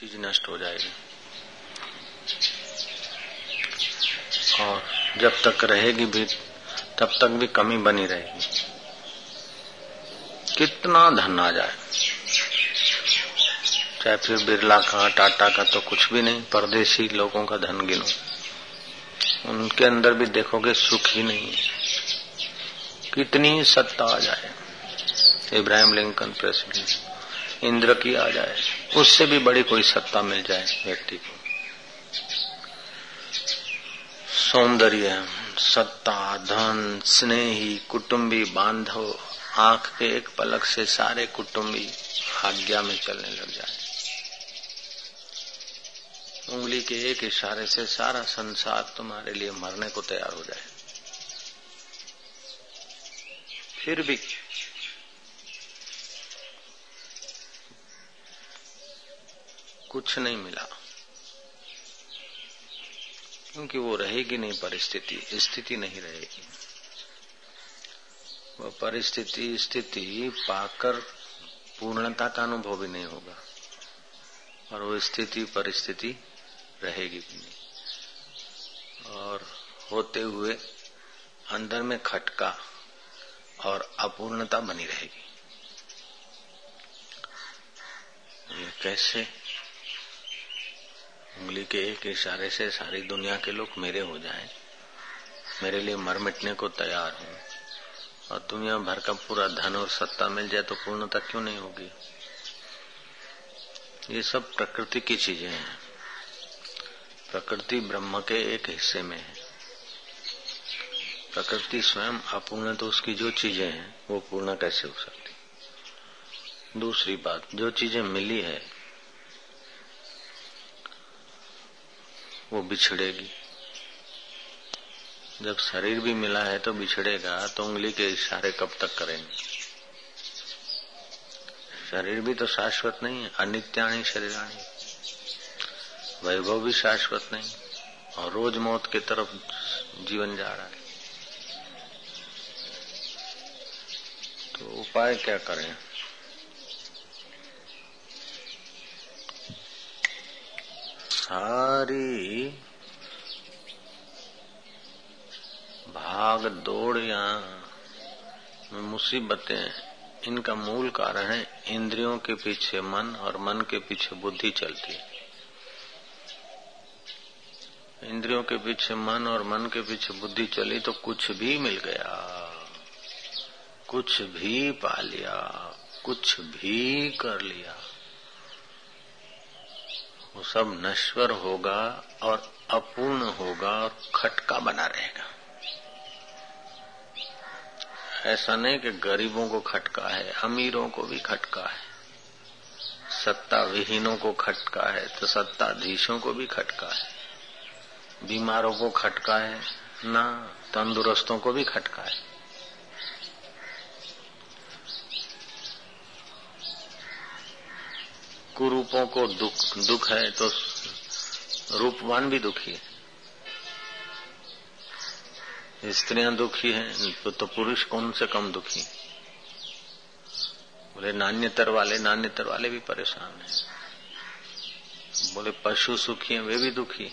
चीज़ नष्ट हो जाएगी। और जब तक रहेगी भी, तब तक भी कमी बनी रहेगी। कितना धन आ जाए। चाहे फिर बिरला का, टाटा का तो कुछ भी नहीं, परदेशी लोगों का धन गिनो। उनके अंदर भी देखोगे सुख ही नहीं कितनी सत्ता आ जाए। इब्राहिम लिंकन प्रेसिडेंट, इंद्र की आ जाए। उससे भी बड़ी कोई सत्ता मिल जाए व्यक्ति को। सौंदर्य, सत्ता, धन, स्नेही, कुटुंबी बांधव, आँख के एक पलक से सारे कुटुंबी आज्ञा में चलने लग जाए। उंगली के एक इशारे से सारा संसार तुम्हारे लिए मरने को तैयार हो जाए। फिर भी कुछ नहीं मिला। क्योंकि वो रहेगी नहीं, परिस्थिति, स्थिति नहीं रहेगी। वह परिस्थिति, स्थिति पाकर पूर्णता का अनुभव भी नहीं होगा। और वो स्थिति, परिस्थिति रहेगी भी नहीं। और होते हुए अंदर में खटका और अपूर्णता बनी रहेगी। ये कैसे उंगली के एक इशारे से सारी दुनिया के लोग मेरे हो जाएँ, मेरे लिए मर मिटने को तैयार हूँ। और दुनिया भर का पूरा धन और सत्ता मिल जाए तो पूर्णता क्यों नहीं होगी? ये सब प्रकृति की चीज़ें हैं। प्रकृति ब्रह्म के एक हिस्से में है। प्रकृति स्वयं अपूर्ण तो उसकी जो चीज़ें हैं वो पूर्ण कैसे हो सकती? दूसरी बात जो चीज़ें मिली है वो बिछड़ेगी। जब शरीर भी मिला है तो बिछड़ेगा तो उंगली के इशारे कब तक करेंगे? शरीर भी तो शाश्वत नहीं है, अनित्याणी शरीराणी। वैभव भी शाश्वत नहीं, और रोज मौत की तरफ़ जीवन जा रहा है। तो उपाय क्या करें? सारी भाग दौड़ या मुसीबतें, इनका मूल कारण है इंद्रियों के पीछे मन और मन के पीछे बुद्धि चलती है। इंद्रियों के पीछे मन और मन के पीछे बुद्धि चली तो कुछ भी मिल गया। कुछ भी पा लिया, कुछ भी कर लिया। वो सब नश्वर होगा और अपूर्ण होगा और खटका बना रहेगा। ऐसा नहीं कि गरीबों को खटका है, अमीरों को भी खटका है सत्ता विहीनों को खटका है तो सत्ताधीशों को भी खटका है। बीमारों को खटका है, ना, तंदुरुस्तों को भी खटका है। कुरूपों को दुख दुख है तो रूपवान भी दुखी है। स्त्रियाँ दुखी हैं तो, तो पुरुष कौन से कम दुखी? बोले नान्यतर वाले नान्यतर वाले भी परेशान हैं। बोले पशु सुखी हैं वे भी दुखी।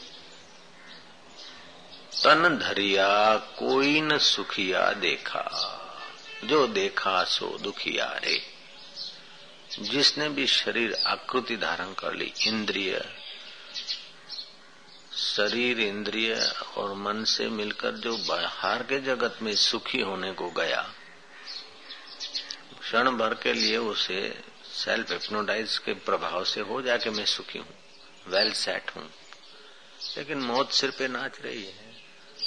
तन धरिया कोई न सुखिया देखा जो देखा सो दुखिया रे। जिसने भी शरीर आकृति धारण कर ली, इंद्रिय, शरीर, इंद्रिय और मन से मिलकर जो बाहर के जगत में सुखी होने को गया, क्षण भर के लिए उसे सेल्फ एप्नोडाइज के प्रभाव से हो जाए कि मैं सुखी हूँ वेल सेट हूँ। लेकिन मौत सिर पे नाच रही है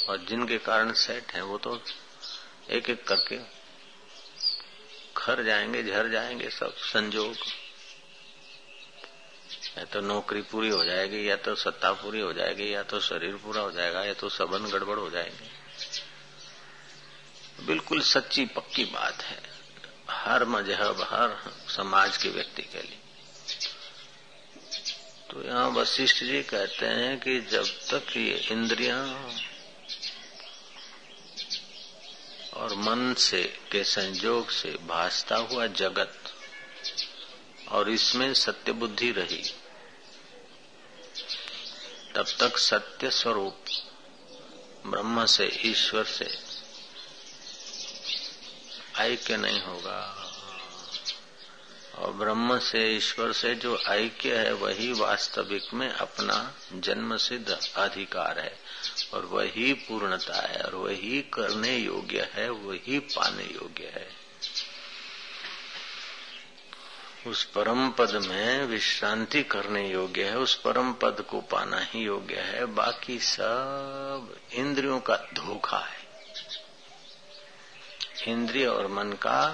और जिनके कारण सेट है, वो तो एक एक करके खर जाएँगे, झर जाएँगे, सब संजोग। या तो नौकरी पूरी हो जाएगी, या तो सत्ता पूरी हो जाएगी, या तो शरीर पूरा हो जाएगा, या तो सबन गड़बड़ हो जाएँगे। बिल्कुल सच्ची पक्की बात है। हर मज़हब, हर समाज के व्यक्ति के लिए। तो यहाँ वशिष्ठ जी कहते हैं कि जब तक ये इंद्रियाँ और मन से के संयोग से भासता हुआ जगत और इसमें सत्य बुद्धि रही। तब तक सत्य स्वरूप ब्रह्म से, ईश्वर से ऐक्य नहीं होगा। और ब्रह्म से, ईश्वर से जो ऐक्य है, वही वास्तविक में अपना जन्म सिद्ध अधिकार है। और वही पूर्णता है, और वही करने योग्य है, वही पाने योग्य है। उस परम पद में विश्रांति करने योग्य है, उस परम पद को पाना ही योग्य है। बाकी सब इंद्रियों का धोखा है। इंद्रिय और मन का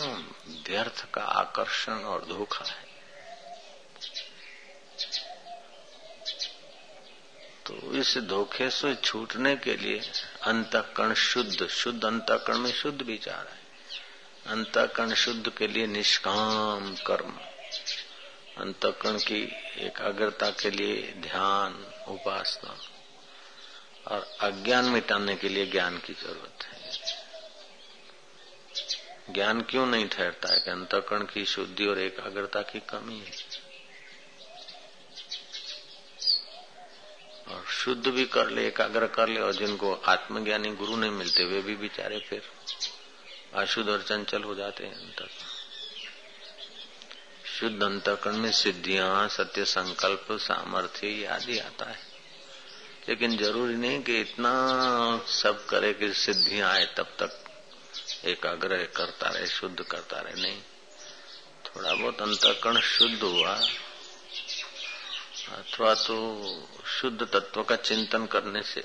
व्यर्थ का आकर्षण और धोखा है। तो इस धोखे से छूटने के लिए अंतकरण शुद्ध शुद्ध अंतकरण में शुद्ध विचार है। अंतकरण शुद्ध के लिए निष्काम कर्म। अंतकरण की एकाग्रता के लिए ध्यान, उपासना और अज्ञान मिटाने के लिए ज्ञान की ज़रूरत है। ज्ञान क्यों नहीं ठहरता है कि अंतकरण की शुद्धि और एकाग्रता की कमी है? और शुद्ध भी कर ले, एकाग्र कर ले, और जिनको आत्मज्ञानी गुरु नहीं मिलते, वे भी बेचारे फिर अशुद्ध और चंचल हो जाते हैं अंतकरण शुद्ध अंतकरण में सिद्धियाँ, सत्य संकल्प, सामर्थ्य आदि आता है। लेकिन ज़रूरी नहीं कि इतना सब करे कि सिद्धियाँ आए, तब तक एकाग्रह करता रहे, शुद्ध करता रहे, नहीं। थोड़ा बहुत अंतकरण शुद्ध हुआ अथवा तो शुद्ध तत्व का चिंतन करने से,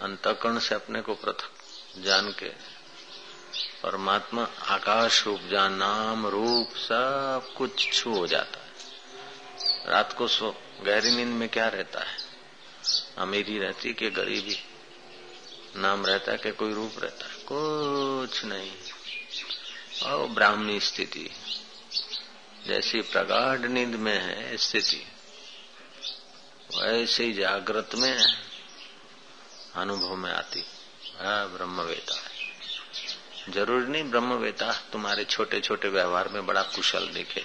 अंतकरण से अपने को पृथक जान के, परमात्मा आकाश रूप जहाँ नाम रूप सब कुछ छू हो जाता है। रात को सो, गहरी नींद में क्या रहता है? अमीरी रहती कि गरीबी? नाम रहता है कि कोई रूप रहता है? कुछ नहीं। और ब्राह्मणी स्थिति, जैसी प्रगाढ़ नींद में है स्थिति वैसे ही जागृत में अनुभव में आती। ब्रह्मवेता है। ज़रूरी नहीं ब्रह्मवेता, तुम्हारे छोटे छोटे व्यवहार में बड़ा कुशल दिखे।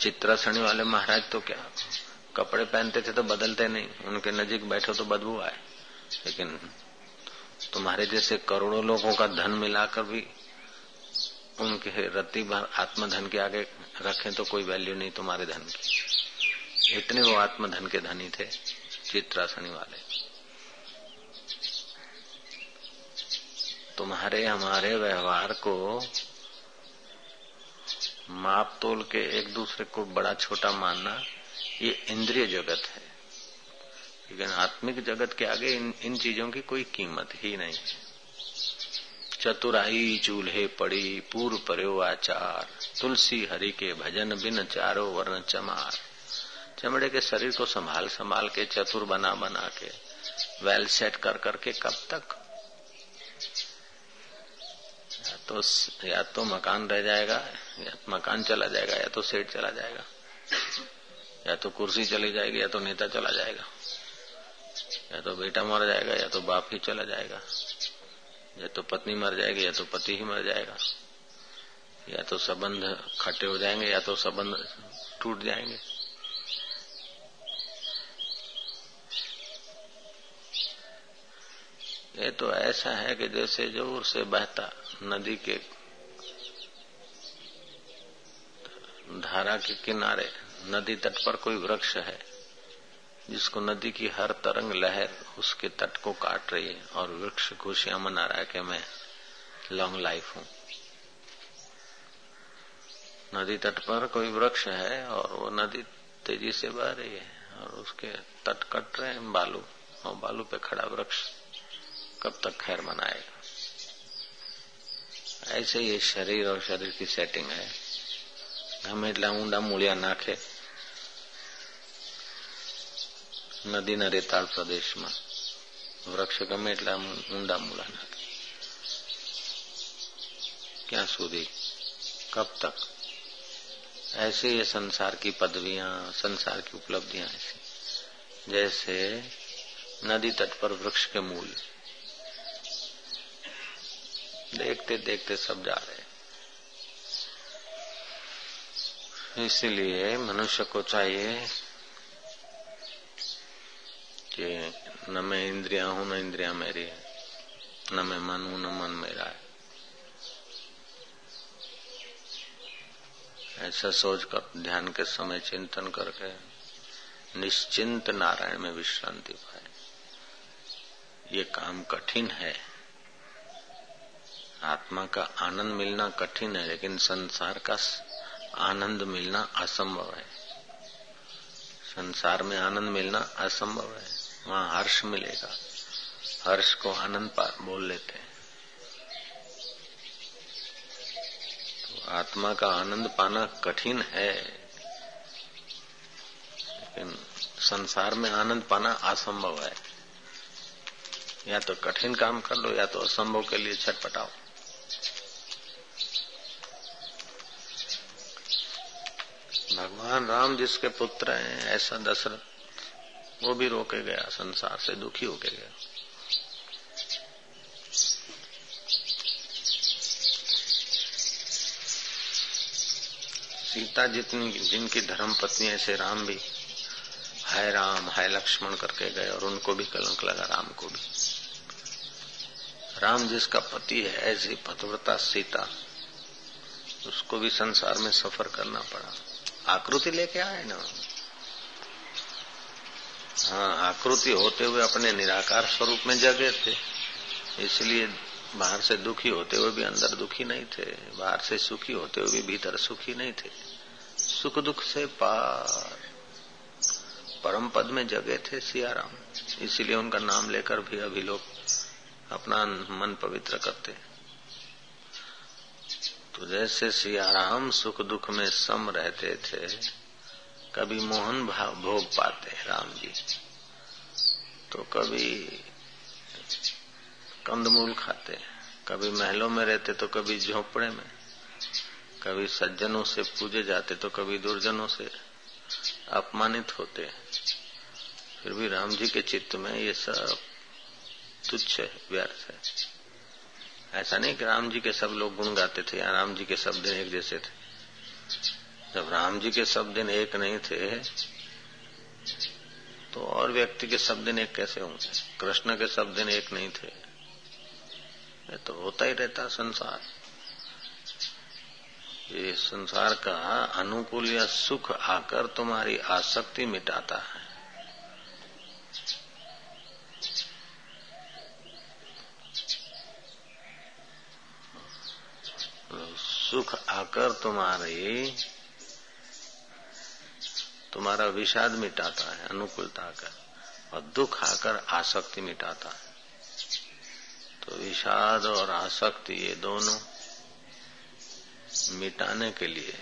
चित्रासनी वाले महाराज तो क्या? कपड़े पहनते थे तो बदलते नहीं। उनके नजीक बैठो तो बदबू आए। लेकिन तुम्हारे जैसे करोड़ों लोगों का धन मिलाकर भी उनके रत्ती भर आत्मधन के आगे रखें तो कोई वैल्यू नहीं तुम्हारे धन की। इतने वो आत्मधन के धनी थे चित्रासनी वाले। तुम्हारे हमारे व्यवहार को माप तोल के एक दूसरे को बड़ा छोटा मानना ये इंद्रिय जगत है। लेकिन आत्मिक जगत के आगे इन, इन चीज़ों की कोई कीमत ही नहीं है। चतुराई चूल्हे पड़ी पूर्व पर्यो आचार तुलसी हरि के भजन बिन चारो वर्ण चमार। चमड़े के शरीर को संभाल संभाल के चतुर बना बना के वेल सेट कर करके कब तक या तो या तो मकान रह जाएगा या तो मकान चला जाएगा या तो सेठ चला जाएगा या तो कुर्सी चली जाएगी या तो नेता चला जाएगा या तो बेटा मर जाएगा या तो बाप ही चला जाएगा या तो पत्नी मर जाएगी या तो पति ही मर जाएगा या तो संबंध खट्टे हो जाएँगे या तो संबंध टूट जाएँगे ये तो ऐसा है कि जैसे ज़ोर से बहता नदी के धारा के किनारे, नदी तट पर कोई वृक्ष है, जिसको नदी की हर तरंग लहर उसके तट को काट रही है, और वृक्ष खुशियाँ मना रहा है कि मैं लॉन्ग लाइफ हूँ। नदी तट पर कोई वृक्ष है, और वो नदी तेज़ी से बह रही है, और उसके तट कट रहे हैं बालू, और बालू पे खड़ा वृक्ष। कब तक खैर मनाएगा ऐसे ये शरीर और शरीर की सेटिंग है ગમે એટલા ઊંડા મૂળિયા નાખે નદીના રેતાળ પ્રદેશમાં વૃક્ષ ગમે એટલા ઊંડા મૂળા નાખે क्या सूदी कब तक ऐसे ये संसार की पदवियां संसार की उपलब्धियां ऐसी जैसे नदी तट पर वृक्ष के मूल देखते देखते सब जा रहे इसीलिए मनुष्य को चाहिए कि न मैं इंद्रिया हूँ, न इंद्रिया मेरी है। न मैं मन हूँ, न मन मेरा है। ऐसा सोचकर, ध्यान के समय चिंतन करके, निश्चिंत नारायण में विश्रांति पाए। ये काम कठिन है। आत्मा का आनंद मिलना कठिन है, लेकिन संसार का आनंद मिलना असंभव है। संसार में आनंद मिलना असंभव है। वहाँ हर्ष मिलेगा। हर्ष को आनंद बोल लेते हैं। तो आत्मा का आनंद पाना कठिन है, लेकिन संसार में आनंद पाना असंभव है। या तो कठिन काम कर लो, या तो असंभव के लिए छटपटाओ। भगवान राम जिसके पुत्र हैं, ऐसा दशरथ, वो भी रोके गया, संसार से दुखी होके गया। सीता जितनी, जिनकी धर्म पत्नी ऐसे राम भी, हाय राम, हाय लक्ष्मण करके गए, और उनको भी कलंक लगा राम को भी। राम जिसका पति है, ऐसी पतव्रता सीता, उसको भी संसार में सफ़र करना पड़ा। आकृति लेके आए ना। हाँ आकृति होते हुए अपने निराकार स्वरूप में जगे थे। इसलिए बाहर से दुखी होते हुए भी अंदर दुखी नहीं थे। बाहर से सुखी होते हुए भी भीतर सुखी नहीं थे। सुख दुख से पार। परम पद में जगे थे सियाराम। इसीलिए उनका नाम लेकर भी अभी लोग अपना मन पवित्र करते तो जैसे सियाराम सुख दुख में सम रहते थे, कभी मोहन भाव भोग पाते राम जी। तो कभी कंदमूल खाते कभी महलों में रहते तो कभी झोपड़े में, कभी सज्जनों से पूजे जाते तो कभी दुर्जनों से अपमानित होते फिर भी राम जी के चित्त में ये सब तुच्छ है, व्यर्थ है। ऐसा नहीं कि राम जी के सब लोग गुण गाते थे या राम जी के सब दिन एक जैसे थे। जब राम जी के सब दिन एक नहीं थे तो और व्यक्ति के सब दिन एक कैसे होंगे? कृष्ण के सब दिन एक नहीं थे। ये तो होता ही रहता संसार। ये संसार का अनुकूल या सुख आकर तुम्हारी आसक्ति मिटाता है। सुख आकर तुम्हारी, तुम्हारा विषाद मिटाता है, अनुकूलता आकर, और दुख आकर आसक्ति मिटाता है। तो विषाद और आसक्ति ये दोनों मिटाने के लिए,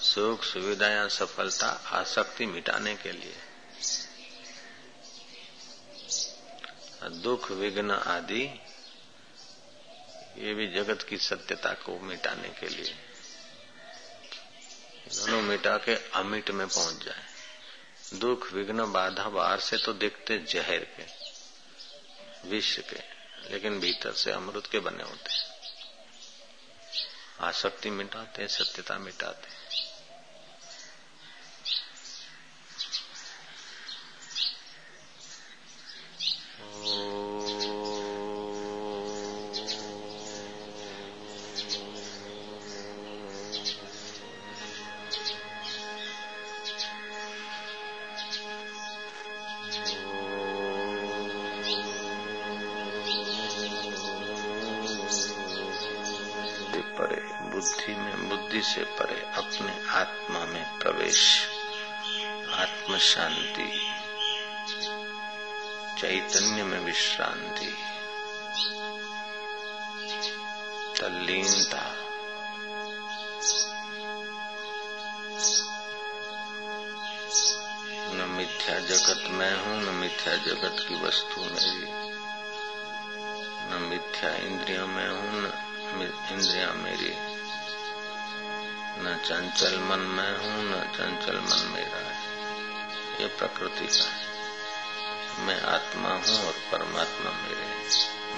सुख, सुविधा या सफलता, आसक्ति मिटाने के लिए, दुख, विघ्न आदि ये भी जगत की सत्यता को मिटाने के लिए। दोनों मिटा के अमिट में पहुँच जाए। दुख, विघ्न, बाधा बाहर से तो देखते जहर के विश्व के, लेकिन भीतर से अमृत के बने होते आसक्ति मिटाते सत्यता मिटाते से परे अपने आत्मा में प्रवेश। आत्म शांति चैतन्य में विश्रांति। तल्लीनता। न मिथ्या जगत मैं हूँ, न मिथ्या जगत की वस्तु मेरी। न मिथ्या इंद्रिया मैं हूँ, न इंद्रिया मेरी। न चंचल मन मैं हूँ, न चंचल मन मेरा है। ये प्रकृति का है। मैं आत्मा हूँ और परमात्मा मेरे है।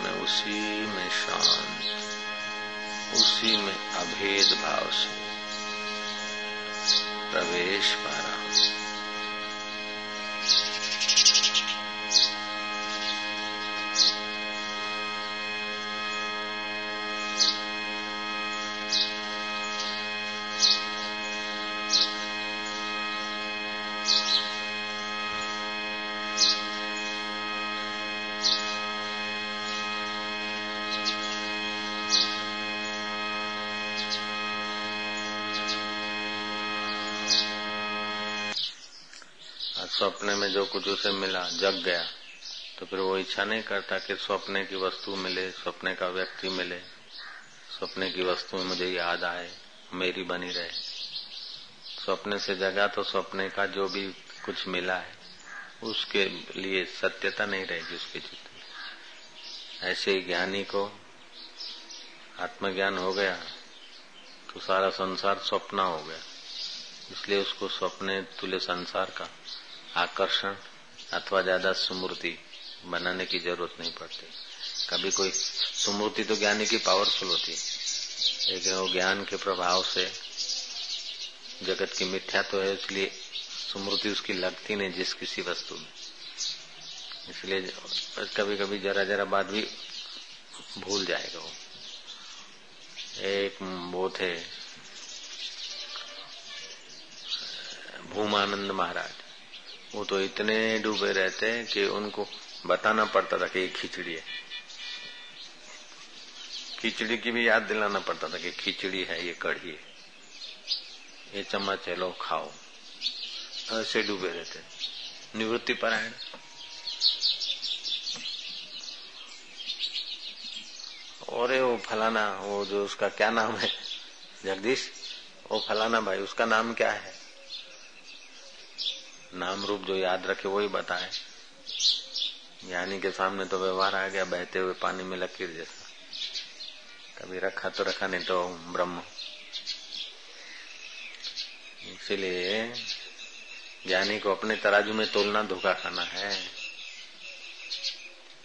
मैं उसी में शांत उसी में अभेद भाव से प्रवेश पा रहा हूँ में जो कुछ उसे मिला, जग गया। तो फिर वो इच्छा नहीं करता कि स्वप्ने की वस्तु मिले, स्वप्ने का व्यक्ति मिले। स्वप्ने की वस्तु मुझे याद आए, मेरी बनी रहे। स्वप्न से जगा तो स्वप्ने का जो भी कुछ मिला है, उसके लिए सत्यता नहीं रहेगी उसके चित्त में। ऐसे ही ज्ञानी को आत्मज्ञान हो गया तो सारा संसार स्वप्न हो गया। इसलिए उसको स्वप्ने तुले संसार का आकर्षण अथवा ज़्यादा सुमूर्ति बनाने की ज़रूरत नहीं पड़ती। कभी कोई सुमूर्ति तो ज्ञानी की पावरफुल होती है, लेकिन वो ज्ञान के प्रभाव से जगत की मिथ्या तो है, इसलिए स्मृति उसकी लगती नहीं जिस किसी वस्तु में। इसलिए कभी कभी जरा जरा बात भी भूल जाएगा वो। एक वो थे भूमानंद महाराज। वो तो इतने डूबे रहते हैं कि उनको बताना पड़ता था कि ये खिचड़ी है। खिचड़ी की भी याद दिलाना पड़ता था कि खिचड़ी है, ये कढ़ी है। ये चम्मच है, लो, खाओ। ऐसे डूबे रहते निवृत्ति परायण। और वो फलाना, वो जो उसका क्या नाम है? जगदीश? वो फलाना भाई, उसका नाम क्या है? नाम रूप जो याद रखे, वही बताए। ज्ञानी के सामने तो व्यवहार आ गया, बहते हुए पानी में लकीर जैसा। कभी रखा तो रखा, नहीं तो ब्रह्म। इसीलिए ज्ञानी को अपने तराजू में तोलना धोखा खाना है।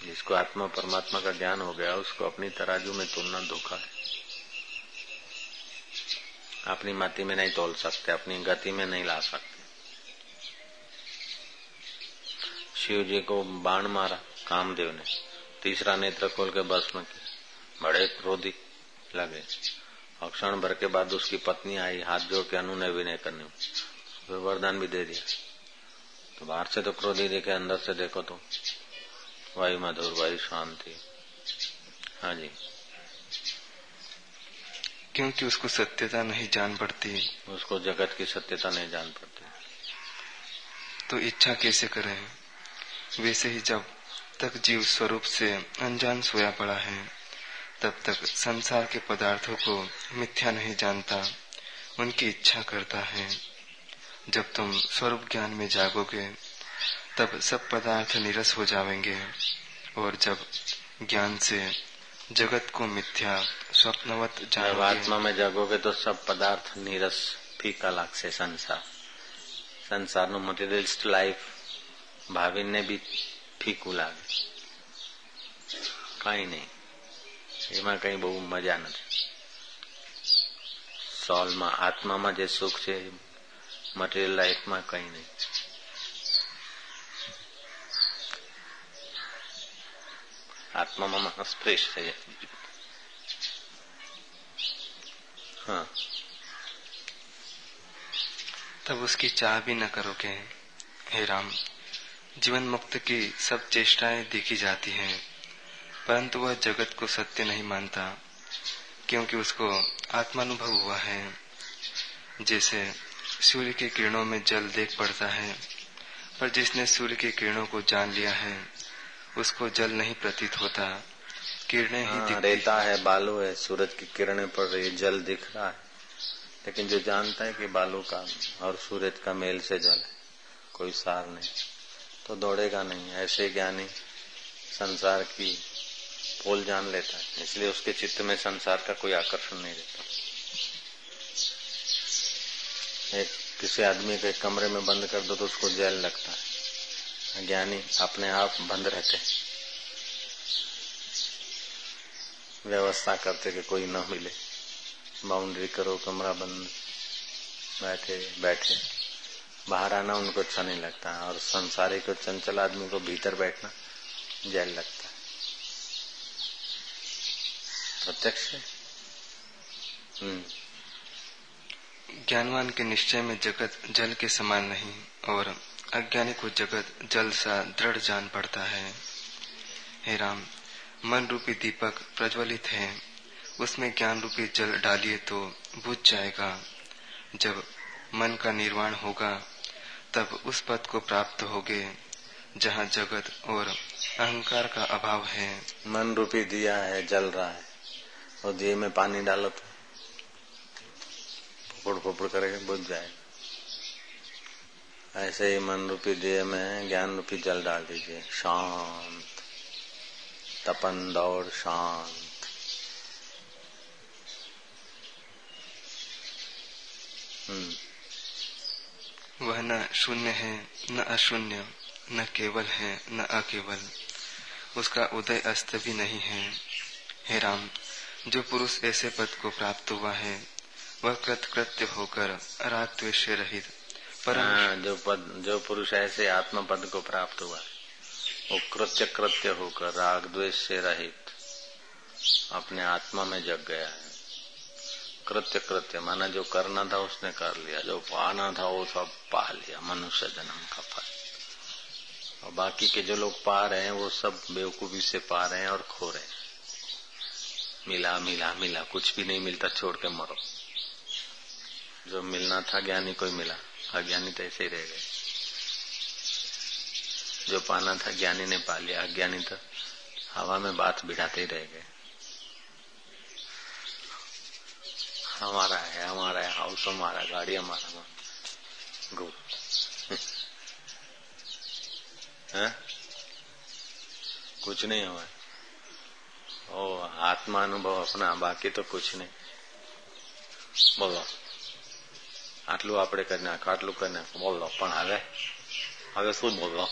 जिसको आत्मा परमात्मा का ज्ञान हो गया, उसको अपनी तराजू में तोलना धोखा है। अपनी माती में नहीं तोल सकते, अपनी गति में नहीं ला सकते। शिव जी को बाण मारा कामदेव ने। तीसरा नेत्र खोल के भस्म किया। बड़े क्रोधी लगे। और क्षण भर के बाद उसकी पत्नी आई हाथ जोड़ के अनुनय विनय करने फिर वरदान भी दे दिया। तो बाहर से तो क्रोधी देखे अंदर से देखो तो। वायु मधुर वायु शांति। हाँ जी। क्योंकि उसको सत्यता नहीं जान पड़ती। उसको जगत की सत्यता नहीं जान पड़ती। तो इच्छा कैसे करें? वैसे ही जब तक जीव स्वरूप से अनजान सोया पड़ा है, तब तक संसार के पदार्थों को मिथ्या नहीं जानता, उनकी इच्छा करता है। जब तुम स्वरूप ज्ञान में जागोगे, तब सब पदार्थ निरस हो जाएँगे, और जब ज्ञान से जगत को मिथ्या स्वप्नवत जानोगे आत्मा में जागोगे तो सब पदार्थ निरस, फीका लाग से संसार। संसार नो મટીરિયલિસ્ટ लाइफ ભાવિને બી ફીકું લાગે કઈ નહીં એમાં કઈ બહુ મજા નથી સોલમાં આત્મામાં જે સુખ છે મટીરિયલ લાઈફમાં કઈ નહીં આત્મામાં માણસ ફ્રેશ થઈ જાય हाँ तब उसकी चाह भी न करोगे हे राम जीवन मुक्त की सब चेष्टाएँ देखी जाती हैं परंतु वह जगत को सत्य नहीं मानता क्योंकि उसको आत्मानुभव हुआ है। जैसे सूर्य के किरणों में जल देख पड़ता है पर जिसने सूर्य के किरणों को जान लिया है उसको जल नहीं प्रतीत होता किरणें ही हाँ, रेता है बालू है सूरज की किरणें पड़ रही है जल दिख रहा है। लेकिन जो जानता है कि बालू का और सूरज का मेल से जल है कोई सार नहीं। तो दौड़ेगा नहीं, ऐसे ज्ञानी संसार की पोल जान लेता है, इसलिए उसके चित्त में संसार का कोई आकर्षण नहीं रहता। एक किसी आदमी को कमरे में बंद कर दो तो उसको जेल लगता है। ज्ञानी अपने आप बंद रहते हैं। व्यवस्था करते कि कोई न मिले। बाउंड्री करो, कमरा बंद, बैठे बैठे। बाहर आना उनको अच्छा नहीं लगता और संसारिक और चंचल आदमी को भीतर बैठना जेल लगता है। प्रत्यक्ष हम्म। ज्ञानवान के निश्चय में जगत जल के समान नहीं और अज्ञानी को जगत जल सा दृढ़ जान पड़ता है। हे राम, मन रूपी दीपक प्रज्वलित है। उसमें ज्ञान रूपी जल डालिए तो बुझ जाएगा। जब मन का निर्वाण होगा तब उस पद को प्राप्त होगे, जहाँ जगत और अहंकार का अभाव है। मन रूपी दिया है, जल रहा है। और दिए में पानी डालो तो फुफड़ फुफड़ करेगा बुझ जाए ऐसे ही मन रूपी दिए में ज्ञान रूपी जल डाल दीजिए। शांत। तपन, दौड़, शांत। हम्म। वह न शून्य है न अशून्य न केवल है न अकेवल। उसका उदय अस्त भी नहीं है। हे राम जो पुरुष ऐसे पद को प्राप्त हुआ है वह कृतकृत्य होकर राग द्वेष रहित पर हाँ, जो पद जो पुरुष ऐसे आत्म पद को प्राप्त हुआ है वो कृत्य कृत्य होकर राग द्वेष से रहित अपने आत्मा में जग गया है। कृत्य कृत्य, माना जो करना था उसने कर लिया, जो पाना था वो सब पा लिया, मनुष्य जन्म का फल। और बाकी के जो लोग पा रहे हैं, वो सब बेवकूफ़ी से पा रहे हैं और खो रहे हैं। मिला मिला मिला, कुछ भी नहीं मिलता, छोड़ के मरो। जो मिलना था, ज्ञानी कोई मिला। अज्ञानी तो ऐसे ही रह गए। जो पाना था, ज्ञानी ने पा लिया। अज्ञानी तो हवा में बात बिठाते ही रह गए। हमारा है हमारा है हाउस हमारा गाड़ी हमारा गुड है कुछ नहीं हुआ ओ आत्मा अनुभव अपना बाकी तो कुछ नहीं બોલો આટલું આપણે કરી નાખ આટલું કરી નાખ બોલો પણ હવે હવે શું બોલો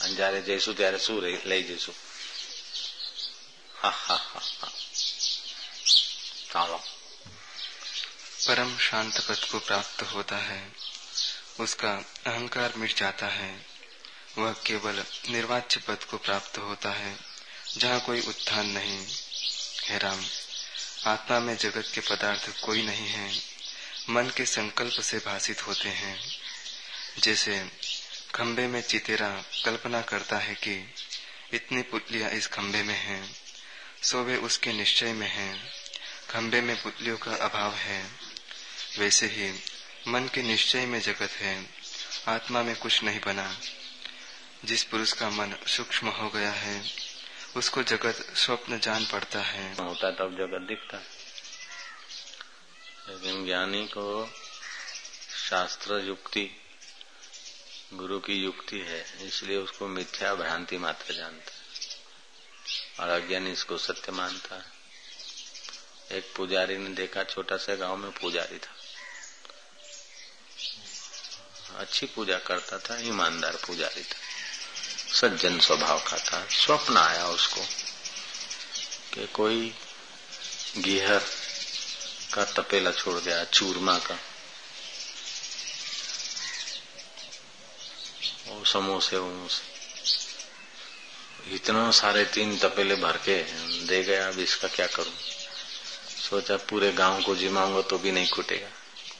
અને જયારે જઈશું ત્યારે શું લઈ જઈશું હા હા હા હા ચાલો परम शांत पद को प्राप्त होता है। उसका अहंकार मिट जाता है। वह केवल निर्वाच्य पद को प्राप्त होता है जहाँ कोई उत्थान नहीं। है राम आत्मा में जगत के पदार्थ कोई नहीं है। मन के संकल्प से भाषित होते हैं। जैसे खम्बे में चितेरा कल्पना करता है कि इतनी पुतलियाँ इस खम्बे में हैं, सो वे उसके निश्चय में हैं। खम्बे में पुतलियों का अभाव है। वैसे ही मन के निश्चय में जगत है। आत्मा में कुछ नहीं बना। जिस पुरुष का मन सूक्ष्म हो गया है, उसको जगत स्वप्न जान पड़ता है। होता तब जगत दिखता। लेकिन ज्ञानी को शास्त्र युक्ति, गुरु की युक्ति है, इसलिए उसको मिथ्या भ्रांति मात्र जानता है। और अज्ञानी इसको सत्य मानता है। एक पुजारी ने देखा, छोटा सा गाँव में पुजारी था। अच्छी पूजा करता था, ईमानदार पुजारी था। सज्जन स्वभाव का था। स्वप्न आया उसको कि कोई गिहर का तपेला छोड़ गया चूरमा का। समोसे वमोसे इतना सारे तीन तपेले भर के दे गया, अब इसका क्या करूँ? सोचा पूरे गाँव को जिमाऊँगा तो भी नहीं खुटेगा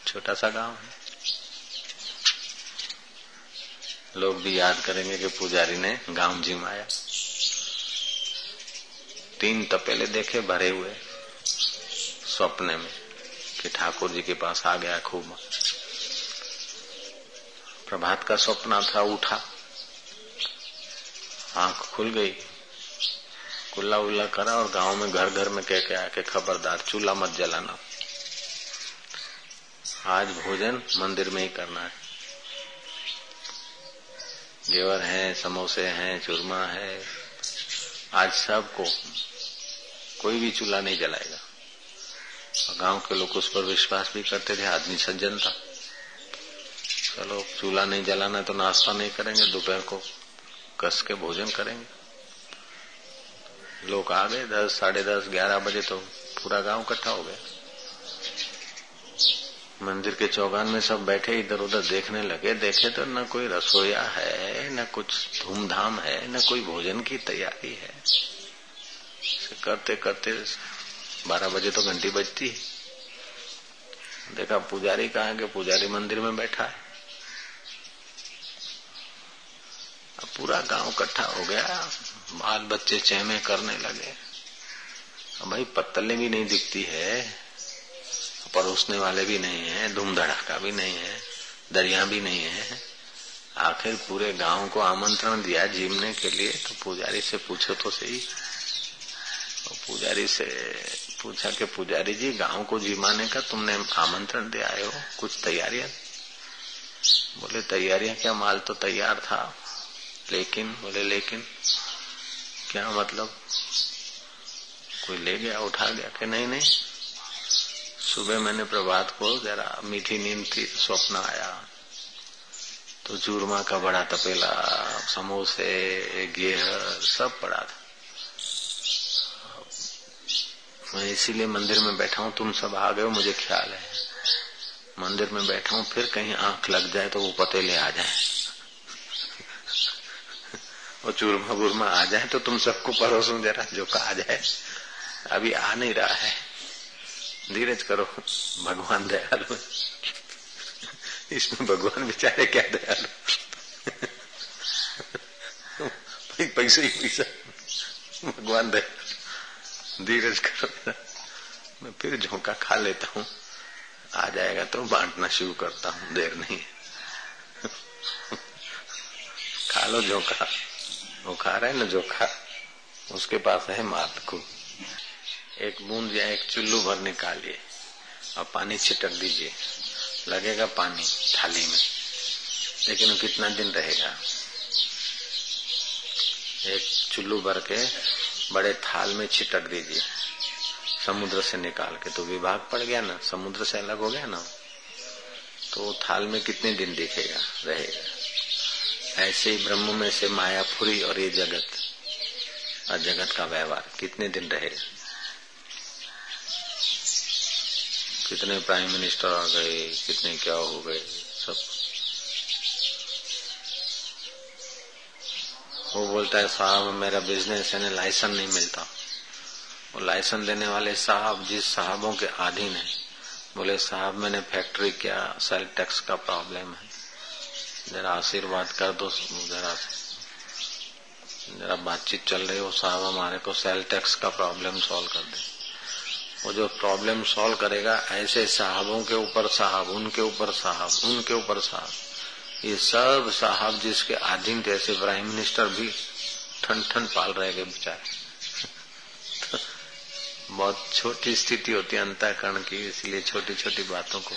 छोटा सा गाँव है। लोग भी याद करेंगे कि पुजारी ने गाँव जिमाया। तीन तपेले देखे भरे हुए स्वप्ने में कि ठाकुर जी के पास आ गया खूब। प्रभात का स्वप्न था, उठा। आँख खुल गई। कुल्ला उल्ला करा और गाँव में घर घर में कह के आया कि खबरदार, चूल्हा मत जलाना। आज भोजन मंदिर में ही करना है। जेवर है, समोसे हैं, चूरमा है। आज सबको कोई भी चूल्हा नहीं जलाएगा। गाँव के लोग उस पर विश्वास भी करते थे, आदमी सज्जन था। चलो, चूल्हा नहीं जलाना तो नाश्ता नहीं करेंगे, दोपहर को कस के भोजन करेंगे। लोग आ गए, दस, साढ़े दस, ग्यारह बजे तो पूरा गाँव इकट्ठा हो गया। मंदिर के चौगान में सब बैठे इधर उधर देखने लगे। देखे तो न कोई रसोईया है, न कुछ धूमधाम है, न कोई भोजन की तैयारी है। करते करते बारह बजे तो घंटी बजती देखा, पुजारी कहा कि पुजारी मंदिर में बैठा है अब पूरा गाँव इकट्ठा हो गया। बाल बच्चे चहमे करने लगे। भाई पत्तलें भी नहीं दिखती है, परोसने वाले भी नहीं है, धूम धड़ाका भी नहीं है, दरिया भी नहीं है। आखिर पूरे गाँव को आमंत्रण दिया जीवने के लिए तो पुजारी से पूछो तो सही। तो पुजारी से पूछा कि पुजारी जी, गाँव को जिमाने का तुमने आमंत्रण दिया हो? कुछ तैयारियाँ? बोले, तैयारियाँ क्या? माल तो तैयार था। लेकिन, बोले, लेकिन, क्या मतलब? कोई ले गया, उठा गया कि नहीं नहीं? सुबह मैंने प्रभात को जरा मीठी नींद थी, स्वप्न आया। तो चूरमा का बड़ा तपेला, समोसे घेर सब पड़ा था। मैं इसीलिए मंदिर में बैठा हूँ, तुम सब आ गए हो, मुझे ख्याल है। मंदिर में बैठा हूँ, फिर कहीं आँख लग जाए तो वो पतेले आ जाए। वो चूरमा बुरमा आ जाए तो तुम सबको परोसू जरा जो कहा जाए। अभी आ नहीं रहा है। धीरज करो, भगवान दयालु इसमें भगवान बेचारे क्या दयालु पैसे ही पैसा। भगवान दयालु। धीरज करो मैं फिर झोंका खा लेता हूँ। आ जाएगा तो बांटना शुरू करता हूँ। देर नहीं खा लो झोंका। वो खा रहे ना जोखा उसके पास है मात को। एक बूंद या एक चुल्लू भर निकालिए और पानी छिटक दीजिए। लगेगा पानी थाली में। लेकिन वो कितना दिन रहेगा? एक चुल्लू भर के बड़े थाल में छिटक दीजिए। समुद्र से निकाल के। तो विभाग पड़ गया ना? समुद्र से अलग हो गया ना? तो थाल में कितने दिन दिखेगा? रहेगा। ऐसे ही ब्रह्म में से माया फुरी और ये जगत, और जगत का व्यवहार। कितने दिन रहेगा कितने प्राइम मिनिस्टर आ गए, कितने क्या हो गए, सब। वो बोलता है, साहब, मेरा बिज़नेस है लाइसेंस नहीं मिलता। वो लाइसेंस देने वाले साहब, जिस साहबों के अधीन है, बोले, साहब, मैंने फैक्ट्री क्या सेल टैक्स का प्रॉब्लम है? जरा आशीर्वाद कर दो जरा जरा बातचीत चल रही हो साहब हमारे को सेल टैक्स का प्रॉब्लम सॉल्व कर दे। वो जो प्रॉब्लम सॉल्व करेगा, ऐसे साहबों के ऊपर साहब, उनके ऊपर साहब, उनके ऊपर साहब। ये सब साहब जिसके अधीन थे, ऐसे प्राइम मिनिस्टर भी ठन ठन पाल रहे गए बेचारे। बहुत छोटी स्थिति होती है अंतःकरण की, इसलिए छोटी छोटी बातों को।